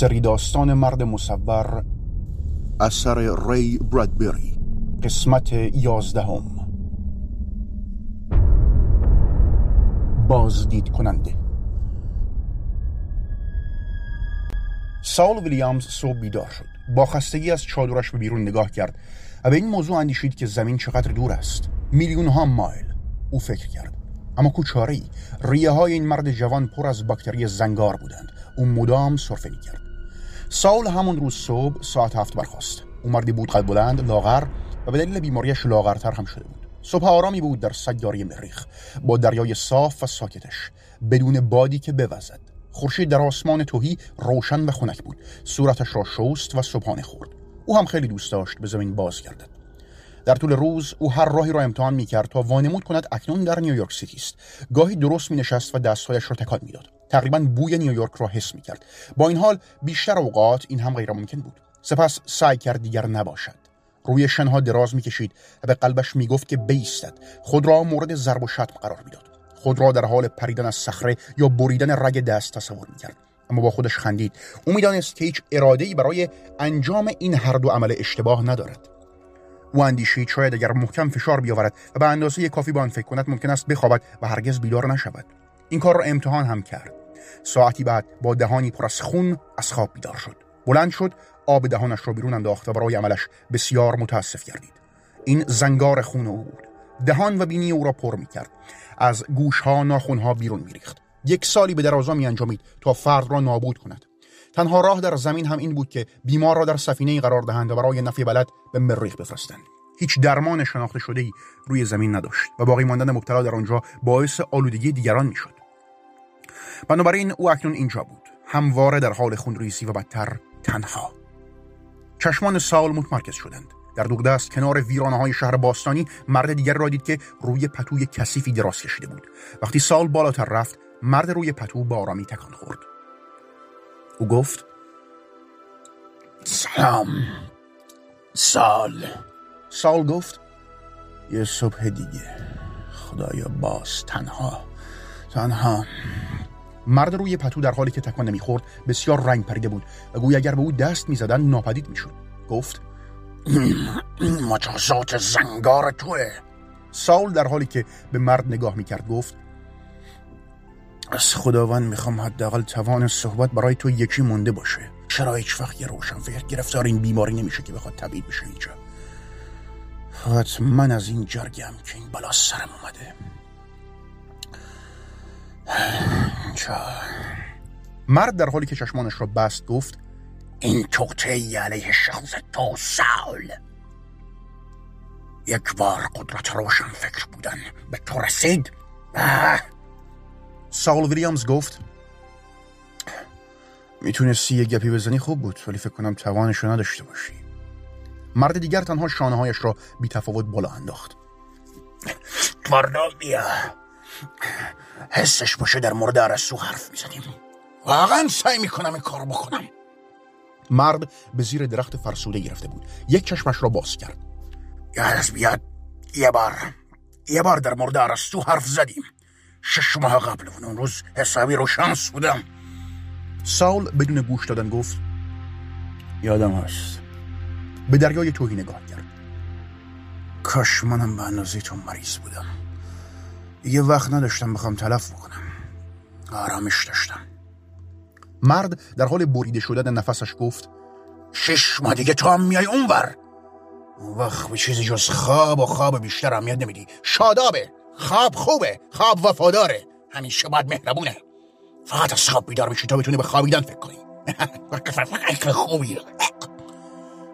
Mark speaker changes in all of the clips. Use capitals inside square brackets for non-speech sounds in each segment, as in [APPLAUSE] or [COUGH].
Speaker 1: سری داستان مرد مصور اثر ری برادبری. قسمت یازدهم. بازدید کننده. سال ویلیامز صبح بیدار شد. با خستگی از چادرش به بیرون نگاه کرد و به این موضوع اندیشید که زمین چقدر دور است. میلیون ها مایل. او فکر کرد. اما کوچاره ای ریه های این مرد جوان پر از باکتری زنگار بودند. او مدام سرفه می کرد ساول همون روز صبح ساعت هفت برخواست او مردی بود قد بلند لاغر و به دلیل بیماریش لاغرتر هم شده بود. صبح آرامی بود در سیاره مریخ با دریای صاف و ساکتش بدون بادی که بوزد. خورشید در آسمان توهی روشن و خنک بود. صورتش را شست و صبحانه خورد. او هم خیلی دوست داشت به زمین باز گردد در طول روز او هر راهی را امتحان می کرد تا وانمود کند اکنون در نیویورک سیتی است. گاهی درست می نشست و دستهایش را تکان می‌داد. تقریبا بوی نیویورک را حس می کرد با این حال بیشتر اوقات این هم غیر ممکن بود. سپس سعی کرد دیگر نباشد. روی شنها دراز می‌کشید و به قلبش می‌گفت که بیستد. خود را مورد ضرب و شتم قرار می‌داد. خود را در حال پریدن از صخره یا بریدن رگ دست تصور می‌کرد. اما با خودش خندید. او می‌دانست که هیچ ای برای انجام این هر دو عمل اشتباه ندارد. او اندیشید شاید اگر محکم فشار بیاورد و به اندازه کافی به آن فکر کند ممکن است بخوابد و هرگز بیدار نشود. این کار را امتحان هم کرد. ساعتی بعد با دهانی پر از خون از خواب بیدار شد. بلند شد آب دهانش را بیرون انداخت و برای عملش بسیار متاسف گردید. این زنگار خون او بود. دهان و بینی او را پر می کرد از گوشها ناخونها بیرون میریخت. یک سالی به درازا می انجامید تا فرد را نابود کند. تنها راه در زمین هم این بود که بیمار را در سفینه قرار دهند و برای نفی بلد به مریخ بفرستند. هیچ درمان شناخته شده ای روی زمین نداشت و باقی ماندن مبتلا در آنجا باعث آلودگی دیگران می‌شد. بنابراین او اکنون اینجا بود. همواره در حال خونریزی و بدتر تنها. چشمان سال متمرکز شدند. در دوردست کنار ویرانه های شهر باستانی مرد دیگر را دید که روی پتوی کثیفی دراز کشیده بود. وقتی سال بالاتر رفت مرد روی پتو با آرامی تکان خورد. او گفت سلام. سال. سال گفت یه صبح دیگه. خدایا باز تنها. تنها. مرد روی پتو در حالی که تکان نمی‌خورد بسیار رنگ پریده بود و گویا اگر به او دست می‌زدن ناپدید می‌شد. گفت [CLEARS THROAT] مجازات زنگار توه. ساول در حالی که به مرد نگاه می‌کرد گفت از خداوند می‌خوام حداقل توان صحبت برای تو یکی مونده باشه. چرا هیچ وقت یه روشن فکر گرفتار این بیماری نمیشه که بخواد طبیب بشه اینجا؟ من از این جرگم که این بلا سرم اومده. [SIGHS] مرد در حالی که چشمانش را بست گفت این توته علیه شخص تو سال. یک بار قدرت روشن فکر بودن به تو رسید. سال ویلیامز گفت می‌تونستی یه گپی بزنی خوب بود ولی فکر کنم توانش رو نداشته باشی. مرد دیگر تنها شانه هایش را بی تفاوت بالا انداخت. بیا حسش باشه در مورد عرصو حرف می‌زنیم. واقعا سعی می‌کنم این کار بکنم. مرد به زیر درخت فرسوده گرفته بود. یک چشمش را باز کرد. یادت بیاد یه بار یه بار در مورد عرستو حرف زدیم. شش ماه قبل اون روز حسابی رو شانس بودم. ساول بدون گوش دادن گفت یادم هست. به دریای توهی نگاه کرد. کاش منم به اندازه تو مریض بودم. یه وقت نداشتم بخوام تلف بکنم. آرامش داشتم. مرد در حال بریده شدن نفسش گفت شش ماه دیگه تو هم میای اونور. اون وقت به چیزی جز خواب و خواب بیشتر اهمیت نمیدی. شادابه. خواب خوبه. خواب وفاداره. همیشه باید مهربونه. فقط از خواب بیدار بشی تا بتونی به خوابیدن فکر کنی. [LAUGHS] خوبی.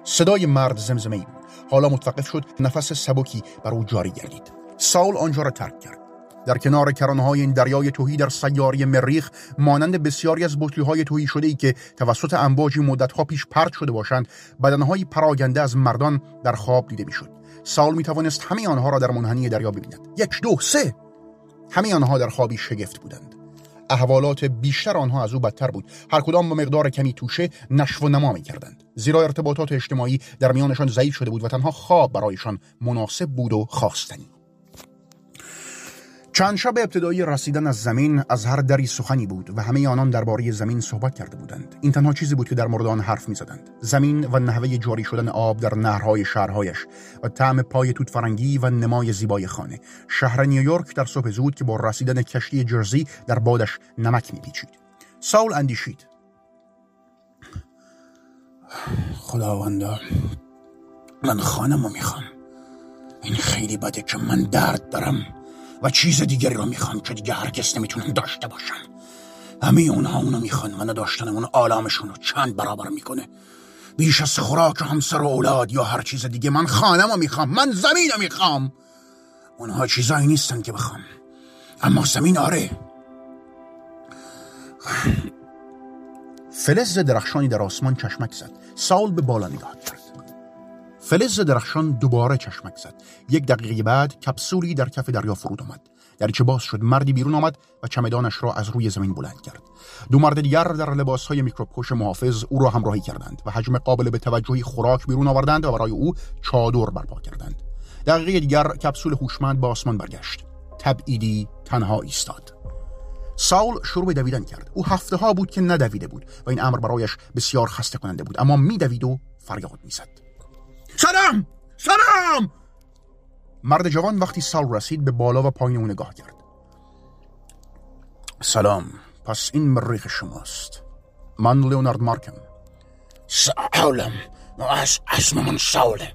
Speaker 1: صدای مرد زمزمه ای بود. حالا متوقف شد نفس سبکی بر او جاری گردید. ساول آنجا را ترک کرد. در کنار کرانهای این دریای توهی در سیاری مریخ مانند بسیاری از بطری های توهی شده ای که توسط امواجی مدتها پیش پرت شده باشند بدنهای پراگنده از مردان در خواب دیده می‌شد. سال می توانست همه آنها را در منحنی دریا ببیند. یک دو سه! همه آنها در خوابی شگفت بودند. احوالات بیشتر آنها از او بدتر بود. هر کدام با مقدار کمی توشه نشو و نما می کردند زیرا ارتباطات اجتماعی در میانشان ضعیف شده بود و تنها خواب برایشان مناسب بود و خواستنی. چند شب ابتدایی رسیدن از زمین از هر دری سخنی بود و همه آنان درباره زمین صحبت کرده بودند. این تنها چیزی بود که در مورد آن حرف می‌زدند. زمین و نحوه جاری شدن آب در نهرهای شهرهایش و طعم پای توت فرنگی و نمای زیبای خانه. شهر نیویورک در صبح زود که با رسیدن کشتی جرزی در بادش نمک میپیچید. ساول اندیشید. خداوندا من خانم رو می‌خوام. این خیلی بده که من درد دارم. و چیز دیگری رو می‌خوان که دیگه هرگز نمی‌تونن داشته باشن. همه اونها اونو می‌خوان و نداشتن اون آلامشون رو چند برابر می‌کنه. بیش از خوراک همسر و اولاد یا هر چیز دیگه من خانم رو می‌خوام من زمین رو می‌خوام. اونها چیزایی نیستن که بخوام. اما زمین آره. فلز درخشانی در آسمان چشمک زد. ساول به بالا نگاه کرد فلز درخشان دوباره چشمک زد. یک دقیقه بعد کپسولی در کف دریا فرود آمد. دریچه باز شد مردی بیرون آمد و چمدانش را از روی زمین بلند کرد. دو مرد دیگر در لباسهای میکروبکش محافظ او را همراهی کردند و حجم قابل به توجهی خوراک بیرون آوردند و برای او چادر برپا کردند. دقیقه دیگر کپسول هوشمند به آسمان برگشت. تبعیدی تنها ایستاد. ساول شروع به دویدن کرد. او هفته ها بود که ندویده بود و این امر برایش بسیار خسته کننده بود اما میدوید و فریاد می‌زد. سلام! سلام! مرد جوان وقتی سال رسید به بالا و پایین او نگاه کرد. سلام پس این مریخ شماست. من لیونارد مارکم. سالم اسم من ساوله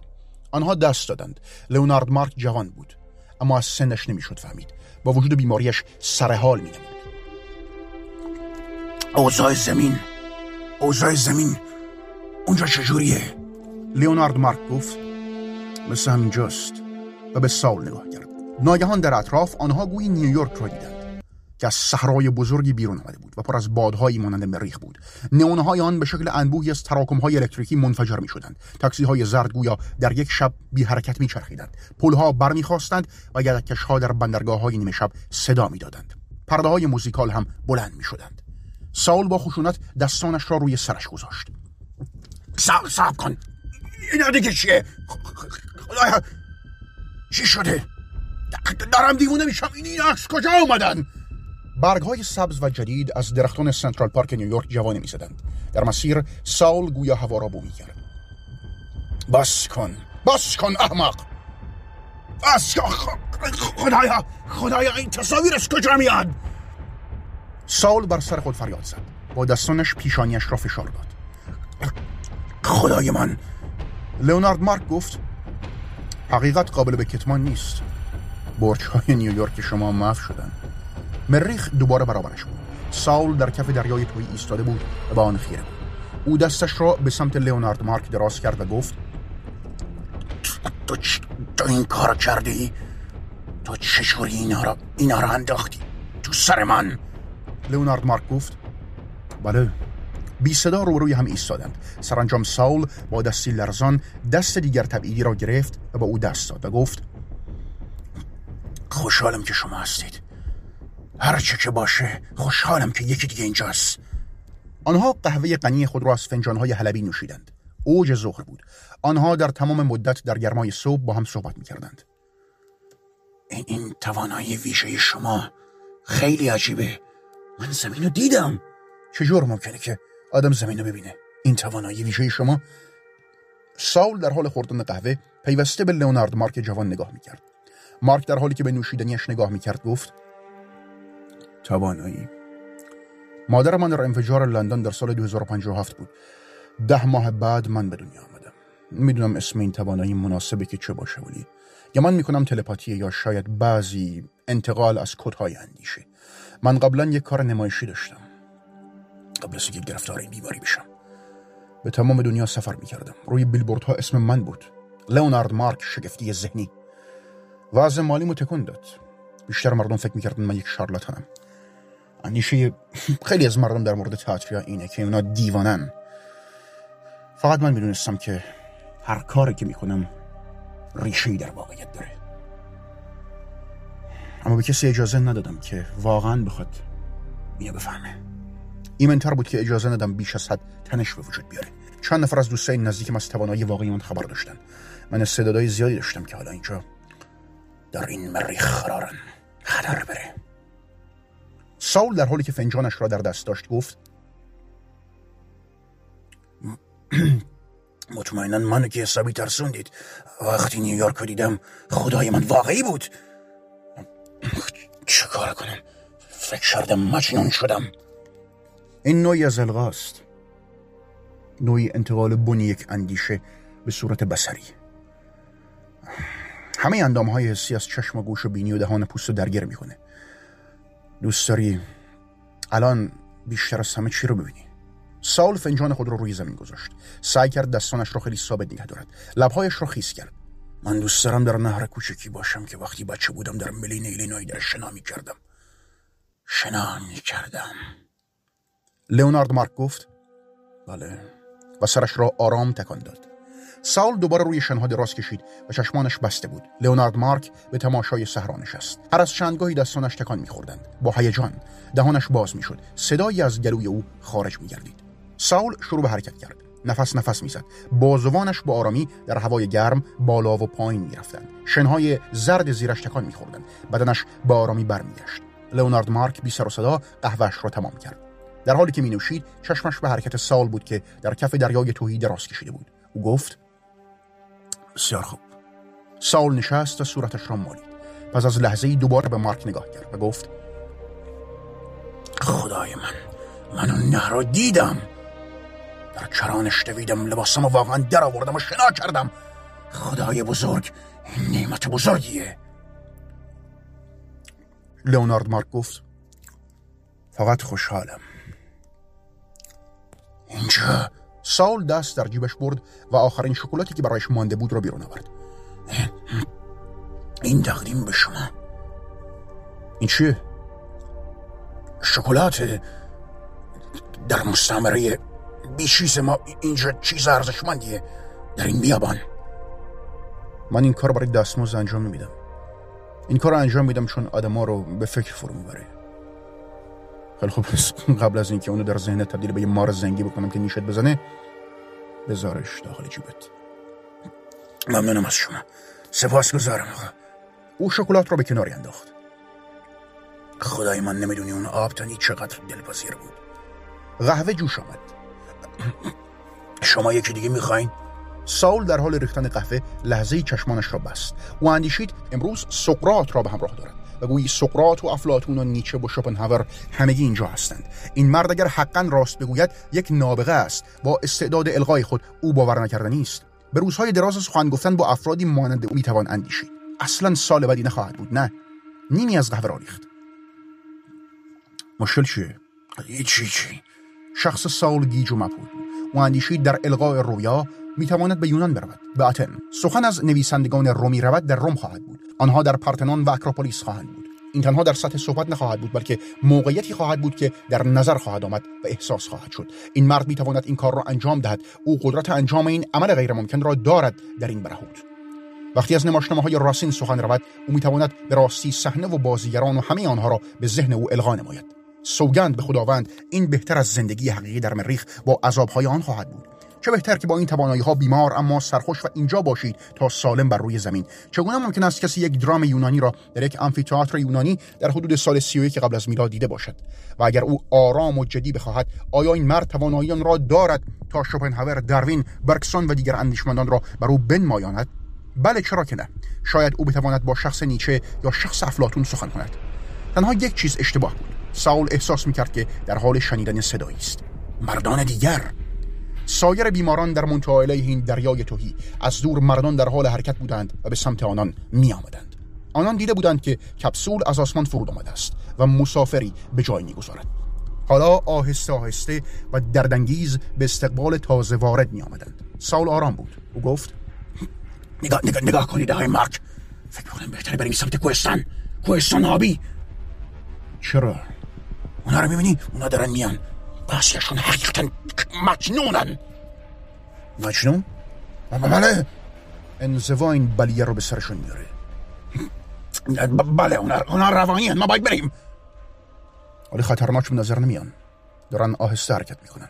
Speaker 1: آنها دست دادند. لیونارد مارک جوان بود. اما از سنش نمی‌شد فهمید. با وجود بیماریش سرحال می نمود. اوضاع زمین. اوضاع زمین. اونجا چجوریه؟ لیونارد مارک مثل همینجاست و به ساول نگاه کرد. ناگهان در اطراف آنها گویی نیویورک را دیدند که از صحرای بزرگی بیرون آمده بود و پر از بادهایی مانند مریخ بود. نئونهای آن به شکل انبوهی از تراکمهای الکتریکی منفجر می شدند تاکسی های زرد گویا در یک شب بی حرکت می چرخیدند پلها برمیخواستند و ها در بندرگاه های نیمه شب صدا می‌دادند. پرده های موزیکال هم بلند می شدند ساول با خشونت دستانش را روی سرش گذاشت. صبر کن! اینا دیگه چیه؟ خدایا چی شده؟ دارم دیوونه میشم. این این عکس کجا اومدن؟ برگ های سبز و جدید از درختان سنترال پارک نیویورک جوانه می‌زدند. در مسیر ساول گویا هوا را بو می‌کرد بس کن بس کن احمق. بس کن خدایا خدایا این تصاویر از کجا میاد؟ ساول بر سر خود فریاد زد. با دستانش پیشانیش را فشار داد. خدای من لئونارد مارک گفت حقیقت قابل به کتمان نیست. برج های نیویورک شما محو شدن. مریخ دوباره برابرش بود. ساول در کف دریای توی ایستاده بود و به آن خیره بود. او دستش را به سمت لئونارد مارک دراز کرد و گفت تو, تو این کار کردی؟ تو چشوری اینا را اینا را انداختی؟ تو سر من! لئونارد مارک گفت بله بی صدا روی هم ایستادند. سرانجام ساول با دستی لرزان دست دیگر تبعیدی را گرفت و با او دست داد و گفت خوشحالم که شما هستید. هر چه که باشه خوشحالم که یکی دیگه اینجاست. آنها قهوه غنی خود را از فنجانهای حلبی نوشیدند. اوج ظهر بود. آنها در تمام مدت در گرمای صبح با هم صحبت می‌کردند. این, این توانایی ویژه شما خیلی عجیبه. من زمین رو دیدم. چجور ممکنه که آدم زمین رو ببینه. این توانایی ویژه شما. ساول در حال خوردن قهوه پیوسته به لئونارد مارک جوان نگاه می‌کرد. مارک در حالی که به نوشیدنیش نگاه می‌کرد گفت توانایی. مادر من در انفجار لندن در سال 2057 بود. ده ماه بعد من به دنیا آمدم. می‌دونم اسم این توانایی مناسبه که چه باشه ولی من می‌کنم تلپاتی یا شاید بعضی انتقال از کدهای اندیشه. من قبلا یک کار نمایشی داشتم. قبل از اینکه گرفتار این بیماری بشم به تمام دنیا سفر می‌کردم. روی بیلبورد ها اسم من بود. لئونارد مارک شگفتی ذهنی. وضع مالی متکن داد. بیشتر مردم فکر می‌کردن من یک شارلاتانم. اندیشه خیلی از مردم در مورد تئاتریا اینه که اونا دیوانن. فقط من می‌دونستم که هر کاری که می‌کنم ریشه‌ای در واقعیت داره. اما به کسی اجازه ندادم که واقعا بخواد اینو بفهمه. ایمنتر بود که اجازه ندم بیش از حد تنش به وجود بیاره. چند نفر از دوستای نزدیکم از توانایی واقعی من خبر داشتن. من استعدادهای زیادی داشتم که حالا اینجا در این مریخ قرارن خطر بره. ساول در حالی که فنجانش را در دست داشت گفت مطمئنا منو که حسابی ترسوندید. وقتی نیویورک دیدم خدای من واقعی بود. چه کار کنم؟ فکر کردم مجنون شدم. این نوعی از الغاست نوعی انتقال بنی یک اندیشه به صورت بسری همه اندام های حسی از چشم و گوش و بینی و دهان پوست درگیر می‌کنه. دوست داری الان بیشتر از همه چی رو ببینی. سال فنجان خود رو روی زمین گذاشت. سعی کرد دستانش رو خیلی ثابت نگه دارد. لبهایش رو خیس کرد. من دوست دارم در نهر کوچکی باشم که وقتی بچه بودم در ملین ایلینوی در شنا می کردم شنا می کردم لئونارد مارک گفت بله. و سرش را آرام تکان داد. سال دوباره روی شنها دراز کشید و چشمانش بسته بود. لئونارد مارک به تماشای صحرا نشست. هر از چندگاهی دستانش تکان میخوردند. با هیجان دهانش باز می‌شد. صدایی از گلوی او خارج میگردید. ساول شروع به حرکت کرد. نفس نفس می‌زد. بازوانش با آرامی در هوای گرم بالا و پایین می‌رفتند. شنهای زرد زیرش تکان میخوردند. بدنش با آرامی برمیگشت. لئونارد مارک بی سر و صدا قهوهش را تمام کرد. در حالی که می نوشید چشمش به حرکت سال بود که در کف دریای توهی دراز کشیده بود. او گفت بسیار خوب. سال نشست و صورتش را مالید. پس از لحظه دوباره به مارک نگاه کرد و گفت خدای من من اون نه را دیدم. در کرانش دویدم لباسم و واقعا در آوردم و شنا کردم. خدای بزرگ نعمت بزرگیه. لئونارد مارک گفت فقط خوشحالم. اینجا سال دست در جیبش برد و آخرین شکلاتی که برایش مانده بود را بیرون آورد. این تقدیم به شما. این چیه؟ شکلات در مستمره بیشیز ما اینجا چیز ارزشمندیه. در این بیابان. من این کار برای دستموز انجام نمیدم. این کار انجام میدم چون آدما رو به فکر فرو می‌بره. خیلی خوب [LAUGHS] قبل از اینکه اونو در ذهنت تبدیل به یه مار زنگی بکنم که نیشت بزنه بذارش داخل جیبت. ممنونم از شما. سپاس گذارم آقا. او شکلات را به کناری انداخت. خدای من نمی‌دونی اون آب تنی چقدر دلپذیر بود. قهوه جوش آمد. [CLEARS THROAT] شما یکی دیگه می‌خواین؟ ساول در حال ریختن قهوه لحظه چشمانش را بست. او اندیشید امروز سقرات را به همراه دارد. و گویی سقرات و افلاتون و نیچه و شوپنهاور همگی اینجا هستند. این مرد اگر حقا راست بگوید یک نابغه است. با استعداد الغای خود او باور نکردنی است به روزهای دراز سخن گفتن با افرادی مانند او می‌توان اندیشید. اصلا سال بدی نخواهد بود نه. نیمی از قهوه را ریخت. مشکل چیه؟ چی چی شخص ساول گیج و مبهوت او اندیشید در القای رویا می‌تواند به یونان برود به آتن سخن از نویسندگان رومی رود در روم خواهد بود. آنها در پارتنون و اکروپولیس خواهند بود. این تنها در سطح صحبت نخواهد بود بلکه موقعیتی خواهد بود که در نظر خواهد آمد و احساس خواهد شد. این مرد می‌تواند این کار را انجام دهد. او قدرت انجام این عمل غیر ممکن را دارد در این برهوت. وقتی از نمایشنامه های راسین سخن رود او می‌تواند به راستی صحنه و بازیگران و همه آنها را به ذهن او القا نماید. سوگند به خداوند این بهتر از زندگی حقیقی در مریخ با عذابهای آن خواهد بود. چه بهتر که با این توانایی ها بیمار اما سرخوش و اینجا باشید تا سالم بر روی زمین. چگونه ممکن است کسی یک درام یونانی را در یک آمفی‌تئاتر یونانی در حدود سال 31 قبل از میلاد دیده باشد؟ و اگر او آرام و جدی بخواهد آیا این مرد توانایی را دارد تا شوپنهاور داروین برکسون و دیگر اندیشمندان را بر او بنمایاند؟ بله چرا که نه. شاید او بتواند با شخص نیچه یا شخص افلاطون سخن کند. تنها یک چیز اشتباه بود. ساول احساس می‌کرد که در حال شنیدن صدایی است. مردان دیگر. سایر بیماران در منتها این دریای توهی از دور مردان در حال حرکت بودند و به سمت آنان می آمدند. آنان دیده بودند که کپسول از آسمان فرود آمده است و مسافری به جای می‌گذارد. حالا آهسته آهسته و دردانگیز به استقبال تازه وارد می آمدند سال آرام بود. او گفت نگاه, نگاه, نگاه کنید آقای مارک. فکر کنم بهتره بریم سمت کوهستان. کوهستان آبی. چرا؟ اونا رو می‌بینی؟ اونا دارن میان. بعضیشون حقیقتا مجنونن. مجنون؟ بله انزوا این بلیه رو به سرشون میاره. بله اونا, اونا روانی ما باید بریم. ولی خطرناک به نظر نمیان. دارن آهسته حرکت می‌کنن.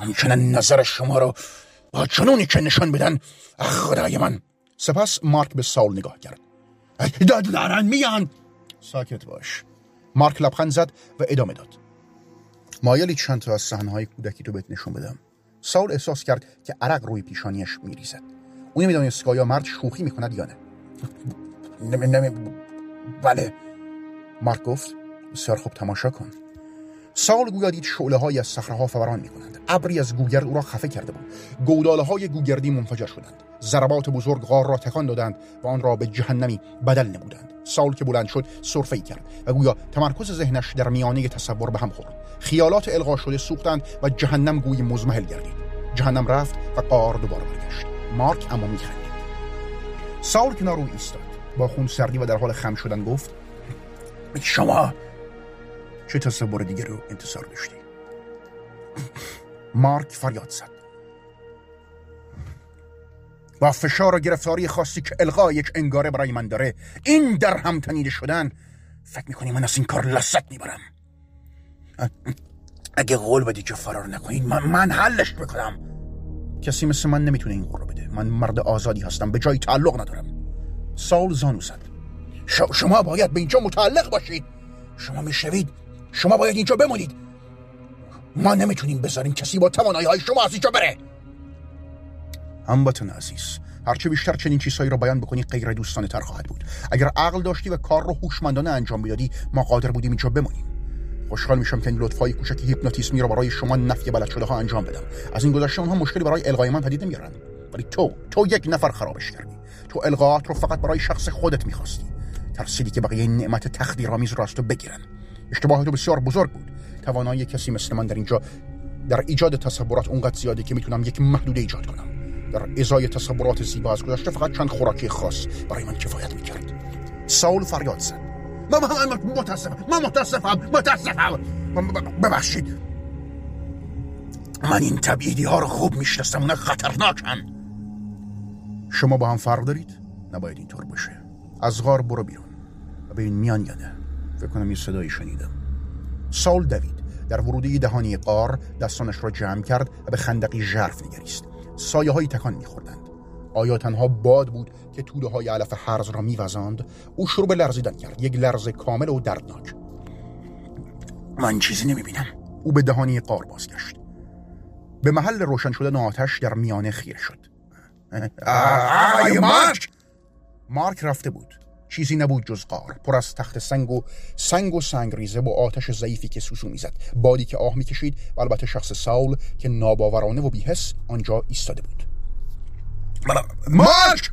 Speaker 1: ممکنه نظر شما رو با جنونی که نشان بدن. خدای من. سپس مارک به ساول نگاه کرد. دارن میان. ساکت باش. مارک لبخند زد و ادامه داد. مایلی چند تا از صحنه‌های کودکی تو بهت نشون بدم. ساول احساس کرد که عرق روی پیشانیش میریزد. او نمی‌دانست که آیا مرد شوخی می‌کند یا نه. نمی نمی بله. مارک گفت بسیار خوب تماشا کن. سال گویا دید شعله های از صخره فوران می کنند ابری از گوگرد او را خفه کرده بود. گوداله های گوگردی منفجر شدند. ضربات بزرگ غار را تکان دادند و آن را به جهنمی بدل نمودند. سال که بلند شد سرفه کرد و گویا تمرکز ذهنش در میانه تصور به هم خورد. خیالات القا شده سوختند و جهنم گوی مزمحل گردید. جهنم رفت و قار دوباره برگشت. مارک اما میخندید. ساول کنار او ایستاد. با خون سردی و در حال خم شدن گفت شما چه تصور دیگر رو انتصار داشتی؟ مارک فریاد زد. با فشار و گرفتاری خاصی که الغا یک انگاره برای من داره این در هم تنیده شدن فکر می‌کنی من از این کار لذت می‌برم؟ اگه قول بدی که فرار نکنید من, من حلش می‌کنم. کسی مثل من نمی‌تونه این قول رو بده. من مرد آزادی هستم به جای تعلق ندارم. سال زانو زد. شما باید به اینجا متعلق باشید. شما میشنوید شما باید اینجا بمونید. ما نمی‌تونیم بذاریم کسی با توانایی های شما از اینجا بره. هموطن عزیز. هرچه بیشتر چنین چیزهایی را بیان بکنی غیر دوستانه تر خواهد بود. اگر عقل داشتی و کار رو هوشمندانه انجام می‌دادی ما قادر بودیم اینجا بمونیم. خوشحال میشم که این لطفای کوچک هیپنوتیزمی را برای شما نفی بلد شده ها انجام بدم. از این گذشته اونها مشکلی برای القای من پدید نمیارن ولی تو تو یک نفر خرابش کردی. تو القاات رو فقط برای شخص خودت می‌خواستی. ترسیدی که بقیه این نعمت تقدیرآمیز راستو بگیرن. اشتباه تو بسیار بزرگ بود. توانایی کسی مثل من در اینجا در ایجاد تصورات اونقدر زیاده که می‌تونم یک محدوده ایجاد کنم. در ازای تصورات زیبا از گذشته فقط چند خوراکی خاص برای من کفایت می‌کرد. ساول فریاد زد. من متاسفم. من متاسفم. متاسفم. ببخشید. من این تبعیدی ها رو خوب میشنستم اونا خطرناکن. شما با هم فرق دارید؟ نباید اینطور باشه. از غار برو بیرون. این میان یا فکر کنم یه صدایی شنیدم سال دوید در ورودی دهانی قار دستانش را جمع کرد و به خندقی ژرف نگریست سایه های تکان میخوردند آیا تنها باد بود که توده های علف حرز را میوزاند او شروع به لرزیدن کرد یک لرز کامل و دردناک من چیزی نمی‌بینم او به دهانی قار بازگشت به محل روشن شدن آتش در میانه خیر شد مارک مارک رفته بود چیزی نبود جز قار پر از تخت سنگ و سنگ و سنگ ریزه با آتش ضعیفی که سوسو می‌زد. بادی که آه می‌کشید و البته شخص ساول که ناباورانه و بیهس آنجا ایستاده بود. مارک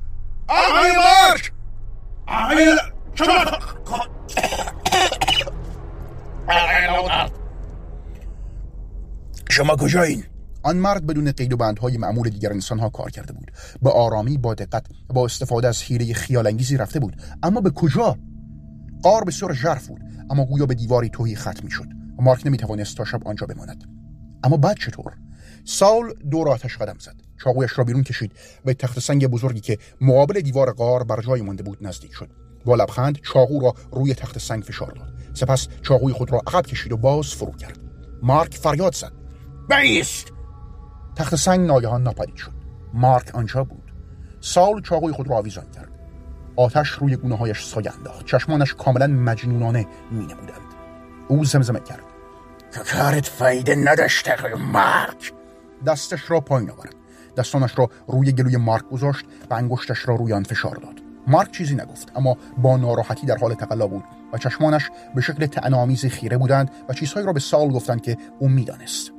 Speaker 1: آقای مارک آقای شما کجایین؟ آن مرد بدون قید و بندهای معمول دیگر انسانها کار کرده بود. به آرامی با دقت با استفاده از حیله خیالانگیزی رفته بود. اما به کجا؟ قار بسیار ژرف بود اما گویا به دیواری توهی ختم شد و مارک نمی‌توانست تا شب آنجا بماند. اما بعد چطور؟ ساول دور آتش قدم زد. چاقویش را بیرون کشید و تخت سنگ بزرگی که مقابل دیوار قار بر جای مانده بود نزدیک شد. با لبخند چاقو را روی تخت سنگ فشار داد. سپس چاقوی خود را عقب کشید و باز فرو کرد. مارک فریاد زد. بیست! تخت سنگ ناگهان ناپدید شد. مارک آنجا بود. سال چاقوی خود را آویزان کرد. آتش روی گونه هایش سایه انداخت. چشمانش کاملا مجنونانه می نمودند او زمزمه کرد. کارت فایده نداشته مارک. دستش را پایین آورد. دستانش را روی گلوی مارک گذاشت و انگشتش را روی آن فشار داد. مارک چیزی نگفت اما با ناراحتی در حال تقلا بود و چشمانش به شکل تعنامیز خیره بودند و چیزهایی را به سال گفتند که او می‌دانست.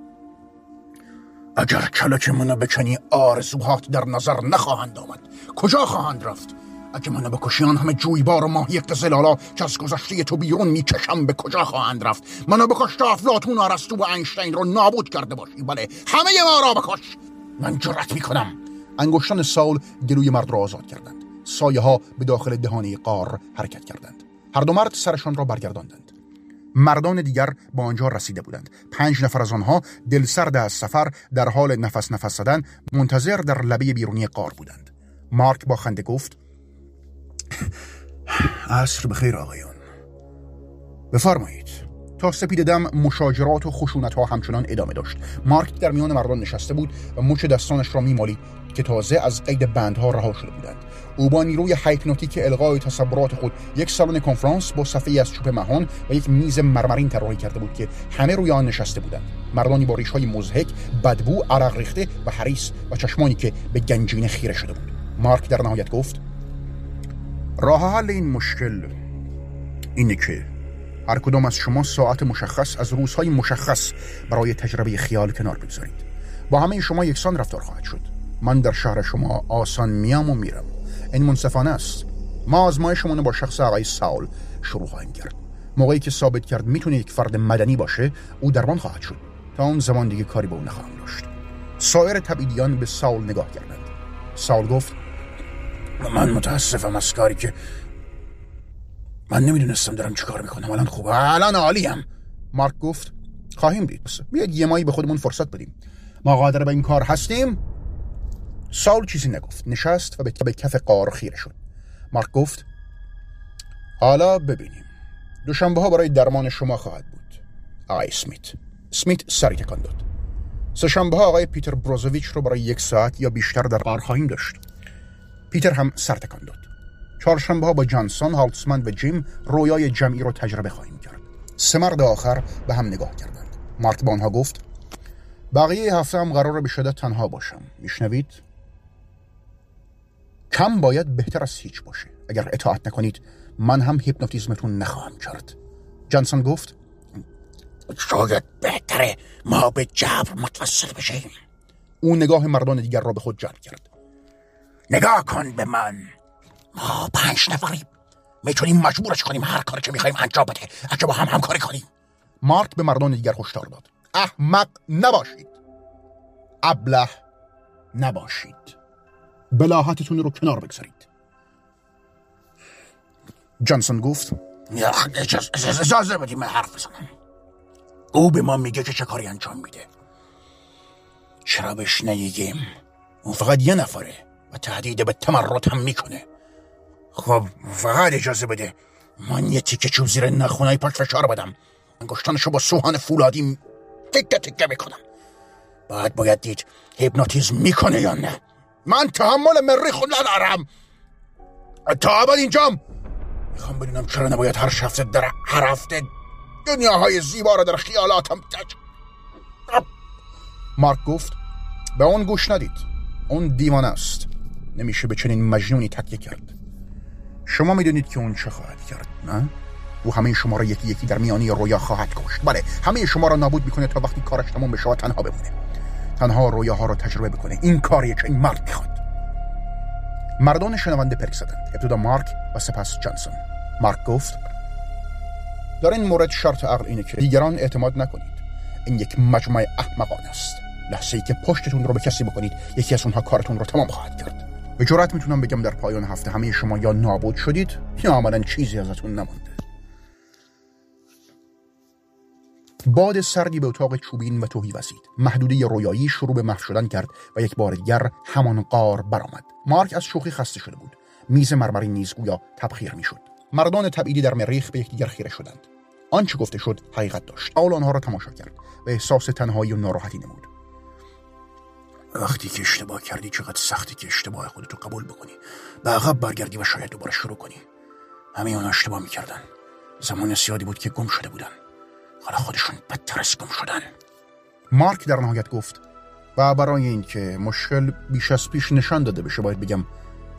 Speaker 1: اگر کلک منو بکنی آرزوهات در نظر نخواهند آمد کجا خواهند رفت؟ اگه منو بکشیان همه جویبار و ماهی قزلالا که از گذشته تو بیرون می‌کشم به کجا خواهند رفت؟ منو بکش تا افلاتون ارسطو و اینشتین رو نابود کرده باشی. بله همه ما را بکش! من جرأت می‌کنم. انگشتان سال گلوی مرد را آزاد کردند. سایه ها به داخل دهانه قار حرکت کردند. هر دو مرد سرشان را برگرداندند. مردان دیگر با آنجا رسیده بودند. پنج نفر از آنها دلسرد از سفر در حال نفس نفس زدن منتظر در لبه بیرونی قار بودند. مارک با خنده گفت عصر بخیر آقایان بفرمایید. تا سپید دم مشاجرات و خشونت ها همچنان ادامه داشت. مارک در میان مردان نشسته بود و مچ دستانش را میمالید که تازه از قید بندها رها شده بودند. او با نیروی هایپنوتیک القای تصورات خود یک سالن کنفرانس با صفحه از چوب مهان و یک میز مرمرین طراحی کرده بود که همه روی آن نشسته بودند. مردانی با ریش های مزهک بدبو عرق ریخته و حریص و چشمانی که به گنجینه خیره شده بود. مارک در نهایت گفت راه حل این مشکل اینه که هر کدام از شما ساعت مشخص از روزهای مشخص برای تجربه خیال کنار بگذارید. با همه شما یکسان رفتار خواهد شد. من در شهر شما آسان میام و میرم این منصفانه است. ما آزمایشمون با شخص آقای ساول شروع خواهیم کرد. موقعی که ثابت کرد می‌تونه یک فرد مدنی باشه او درمان خواهد شد. تا اون زمان دیگه کاری به اون نخواهم داشت. سایر تبیدیان به ساول نگاه کردند. ساول گفت من متاسفم از کاری که من نمی‌دونستم دارم چیکار می‌کنم. الان خوبه الان عالیم. مارک گفت خواهیم دید. بیاید یه مایی به خودمون فرصت بدیم. ما قادر به این کار هستیم. ساول چیزی نگفت. نشست و به کف قار خیره شد. مارک گفت حالا ببینیم. دوشنبه ها برای درمان شما خواهد بود. آقای سمیت. سمیت سری تکان داد. سهشنبه ها آقای پیتر بروزویچ رو برای یک ساعت یا بیشتر در قار خواهیم داشت. پیتر هم سر تکان داد. چهارشنبه ها با جانسون هالتسمن و جیم رویای جمعی رو تجربه خواهیم کرد. سه مرد آخر به هم نگاه کردند. مارک با آنها گفت بقیه هفته هم قرار به شدت تنها باشم. میشنوید؟ کم باید بهتر از هیچ باشه. اگر اطاعت نکنید من هم هیپنوتیزمتون نخواهم کرد. جانسون گفت شاید بهتره ما به جبر متوسط بشیم. او نگاه مردان دیگر را به خود جلب کرد. نگاه کن به من. ما پنج نفریم. می‌تونیم مجبورش کنیم هر کاری که می‌خوایم انجام بده. اگه با هم همکاری کنیم. مارک به مردان دیگر هشدار داد. احمق نباشید. ابله نباشید. بلاحتتون رو کنار بگذارید. جانسون گفت اجازه بدیم من حرف بزنم. او به ما میگه که چه کاری انجام میده. چرا بهش نگیم اون فقط یه نفره و تهدید به تمرد هم می‌کنه. خب فقط اجازه بده. من یه تیکه چوب زیر نخونای پاش فشار بدم. انگشتانشو با سوهان فولادی تکه تکه می‌کنم. بعد باید دید هیپنوتیزم می‌کنه یا نه. من تحمل مری خود ندارم. تا ابد اینجام. می‌خوام بدونم چرا نباید هر شفته در هر هفته دنیاهای زیبا را در خیالاتم تج مارک گفت به اون گوش ندید. اون دیوانه است. نمیشه به چنین مجنونی تکیه کرد. شما می‌دونید که اون چه خواهد کرد نه؟ او همه شما را یکی یکی در میانی رویا خواهد کشت. بله همه شما را نابود می‌کنه تا وقتی کارش تمام بشه تنها بمونه. تنها رویاها را تجربه بکنه. این کاریه که این مرد می‌خواد. مردان شنونده پرک زدند. ابتدا مارک و سپس جانسون. مارک گفت در این مورد شرط عقل اینه که دیگران اعتماد نکنید. این یک مجموعه احمقانه است. لحظه ای که پشتتون رو به کسی بکنید یکی از اونها کارتون رو تمام خواهد کرد. به جرات می‌تونم بگم در پایان هفته همه شما یا نابود شدید یا عملا چیزی ازتون نمانده. باد سردی به اتاق چوبین و توهی وزید محدوده رویایی شروع به محو شدن کرد و یک بار دیگر همان قار برآمد. مارک از شوخی خسته شده بود. میز مرمری نیز گویا تبخیر می‌شد. مردان تبعیدی در مریخ به یکدیگر خیره شدند. آنچه گفته شد حقیقت داشت. آول آنها را تماشا کرد و احساس تنهایی و ناراحتی نمود. وقتی که اشتباه کردی چقدر سختی که اشتباه خودتو قبول بکنی. به عقب برگردی و شاید دوباره شروع کنی. همه اون اشتباه می‌کردن. زمان زیادی بود که گم شده بودن. حالا خودشون بدتر از گم شدن. مارک در نهایت گفت و برای اینکه مشکل بیش از پیش نشان داده بشه باید بگم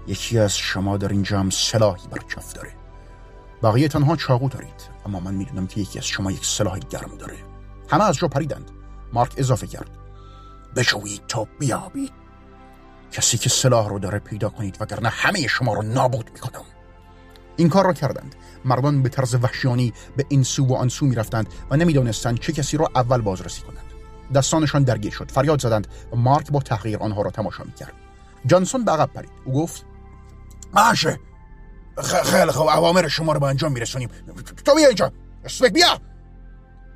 Speaker 1: یکی از شما در این جمع سلاحی بر کف داره. بقیه تنها چاقو دارید اما من می‌دونم که یکی از شما یک سلاح گرم داره. همه از جا پریدند. مارک اضافه کرد بشوید تا بیابید کسی که سلاح رو داره پیدا کنید وگرنه همه شما رو نابود می‌کنم. این کار را کردند. مردان به طرز وحشیانی به این سو و آن سو می‌رفتند و نمی‌دانستند چه کسی را اول بازرسی کنند. دستانشان درگیر شد فریاد زدند و مارک با تحقیر آنها را تماشا می‌کرد. جانسون به عقب پرید. او گفت باشه. خیلی خوب. اوامر شما رو به انجام میرسونیم. تو بیا اینجا. اسمیت بیا.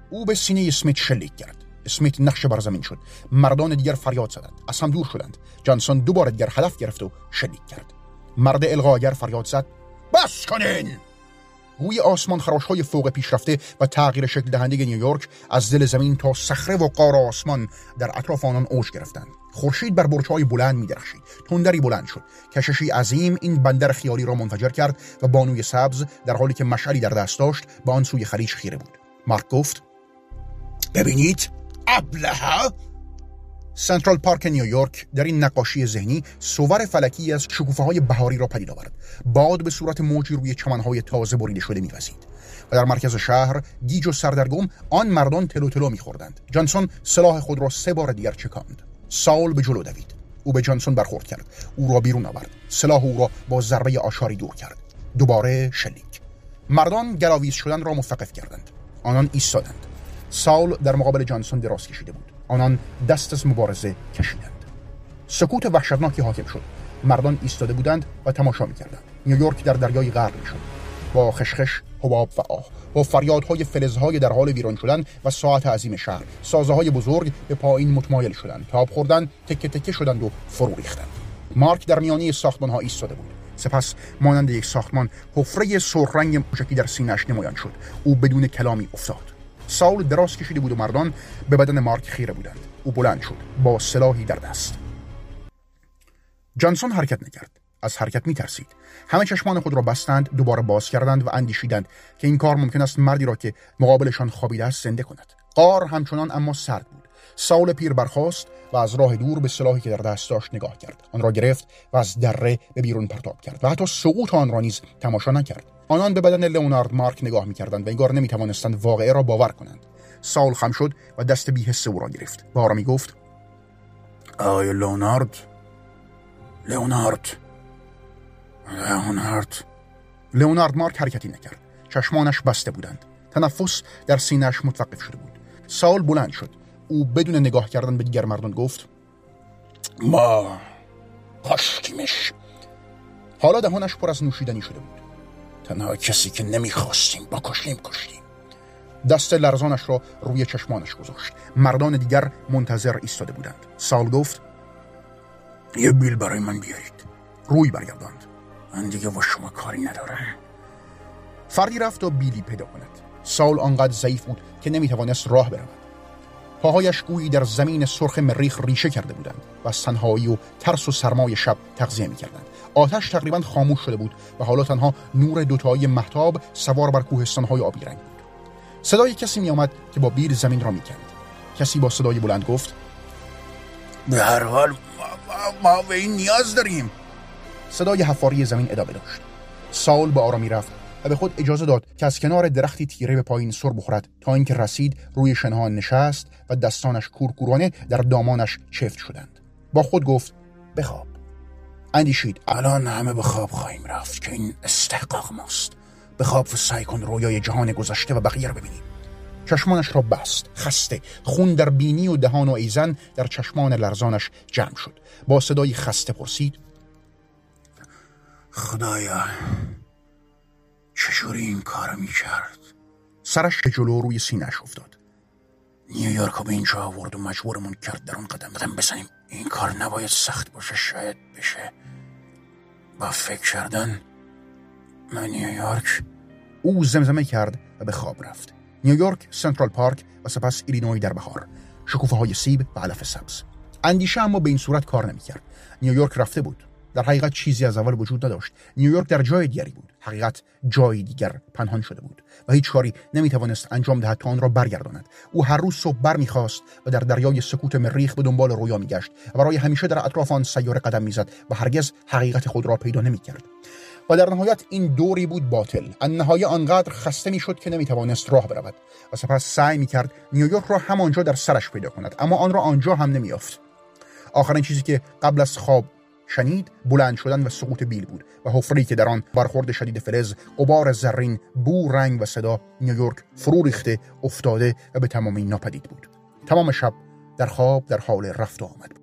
Speaker 1: او به سینه اسمیت شلیک کرد. اسمیت نقش بر زمین شد. مردان دیگر فریاد زدند. از هم دور شدند. جانسون دوباره دیگر هدف گرفت و شلیک کرد. مرد الغاگر فریاد زد. بس کنین! روی آسمان خراش های فوق پیشرفته و تغییر شکل دهنده نیویورک از دل زمین تا صخره و قار آسمان در اطراف آنان اوج گرفتند. خورشید بر های بلند میدرخشید. تندری بلند شد. کششی عظیم این بندر خیالی را منفجر کرد و بانوی سبز در حالی که مشعلی در دست داشت به آن سوی خلیج خیره بود. مارک گفت ببینید ابلهه! سنترال پارک نیویورک در این نقاشی ذهنی صور فلکی از شکوفه های بهاری را پدید آورد. باد به صورت موجی روی چمنهای تازه بریده شده میوزید و در مرکز شهر گیج و سردرگم آن مردان تلو تلو میخوردند. جانسون سلاح خود را سه بار دیگر چکاند. ساول به جلو دوید. او به جانسون برخورد کرد. او را بیرون آورد. سلاح او را با ضربه آشاری دور کرد. دوباره شلیک. مردان گلاویز شدن را متوقف کردند. آنان ایستادند. ساول در مقابل جانسون دراز کشیده بود. آنان دست از مبارزه کشیدند. سکوت وحشتناکی حاکم شد. مردان ایستاده بودند و تماشا می‌کردند. نیویورک در دریای غرق می‌شد با خشخش حباب و آه با فریادهای فلزهای در حال ویران شدن و ساعت عظیم شهر سازه های بزرگ به پایین متمایل شدند. تاب خوردن تکه تکه شدند و فرو ریختند. مارک در میانی ساختمان ها ایستاده بود. سپس مانند یک ساختمان حفره سرخ رنگ موشکی در سینهش نمایان شد. او بدون کلامی افتاد. ساول دراز کشیده بود و مردان به بدن مارک خیره بودند. او بلند شد با سلاحی در دست. جانسون حرکت نکرد. از حرکت می ترسید همه چشمان خود را بستند دوباره باز کردند و اندیشیدند که این کار ممکن است مردی را که مقابلشان خوابیده است زنده کند. قار همچنان اما سرد بود. ساول پیر برخاست و از راه دور به سلاحی که در دست داشت نگاه کرد. آن را گرفت و از دره به بیرون پرتاب کرد و حتی سقوط آن را نیز تماشا نکرد. آنان به بدن لئونارد مارک نگاه می‌کردند و انگار نمی‌توانستند واقعه را باور کنند. ساول خم شد و دست بیحس او را گرفت. و آرامی گفت آی لئونارد لئونارد لئونارد. لئونارد مارک حرکتی نکرد. چشمانش بسته بودند. تنفس در سینهش متوقف شده بود. ساول بلند شد. او بدون نگاه کردن به دیگر مردان گفت ما کاشتیمش حالا دهانش پر از نوشیدنی شده بود. تنها کسی که نمی‌خواستیم با کشیم دست لرزانش را روی چشمانش گذاشت. مردان دیگر منتظر ایستاده بودند. سال گفت یه بیل برای من بیارید. روی برگرداند. من دیگه با شما کاری ندارم. فردی رفت و بیلی پیدا کند. سال آنقدر ضعیف بود که نمی‌توانست راه برود. پاهایش گویی در زمین سرخ مریخ ریشه کرده بودند و از تنهایی و ترس و سرمای شب تغذیه می‌کردند. آتش تقریبا خاموش شده بود و حالا تنها نور دوتایی محتاب سوار بر کوهستانهای آبی رنگ بود. صدای کسی می آمد که با بیر زمین را می‌کند. کسی با صدای بلند گفت به هر حال ما, ما, به این نیاز داریم. صدای حفاری زمین ادامه داشت. ساول به آرامی رفت و به خود اجازه داد که از کنار درختی تیره به پایین سر بخورد تا اینکه رسید روی شنها نشست و دستانش کورکورانه در دامانش چفت شدند. با خود گفت بخواب. اندیشید الان همه به خواب خواهیم رفت که این استحقاق ماست. به خواب و سعی کن رویای جهان گذشته و بقیه رو ببینی. چشمانش را بست خسته. خون در بینی و دهان و ایزن در چشمان لرزانش جمع شد. با صدای خسته پرسید خدایا چجوری این کار می کرد؟ سرش به جلو روی سینهش افتاد. نیویورک به اینجا آورد و مجبورمون کرد در اون قدم قدم بزنیم. این کار نباید سخت باشه شاید بشه. فکر کردن من نیویورک او زمزمه کرد و به خواب رفت. نیویورک سنترال پارک و سپس ایلینوی در بهار. شکوفه های سیب و علف سبز. اندیشه اما به این صورت کار نمی‌کرد. نیویورک رفته بود. در حقیقت چیزی از اول وجود نداشت. نیویورک در جای دیگری بود. حقیقت جای دیگر پنهان شده بود. و هیچ کاری نمی‌توانست انجام دهد تا آن را برگرداند. او هر روز صبح برمیخواست و در دریای سکوت مریخ به دنبال رویا میگشت و برای همیشه در اطراف آن سیاره قدم می‌زد و هرگز حقیقت خود را پیدا نمی‌کرد. و در نهایت این دوری بود باطل. نهایه آنقدر خسته می‌شد که نمی‌توانست راه برود و سپس سعی می‌کرد نیویورک را همانجا در سرش پیدا کند اما آن را آنجا هم نمیافت آخرین چیزی که قبل از خواب شنید بلند شدن و سقوط بیل بود و حفری که در آن برخورد شدید فلز قبار زرین بو رنگ و صدا نیویورک فرو ریخته افتاده و به تمامی ناپدید بود. تمام شب در خواب در حال رفت و آمد بود.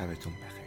Speaker 2: شبتون بخیر.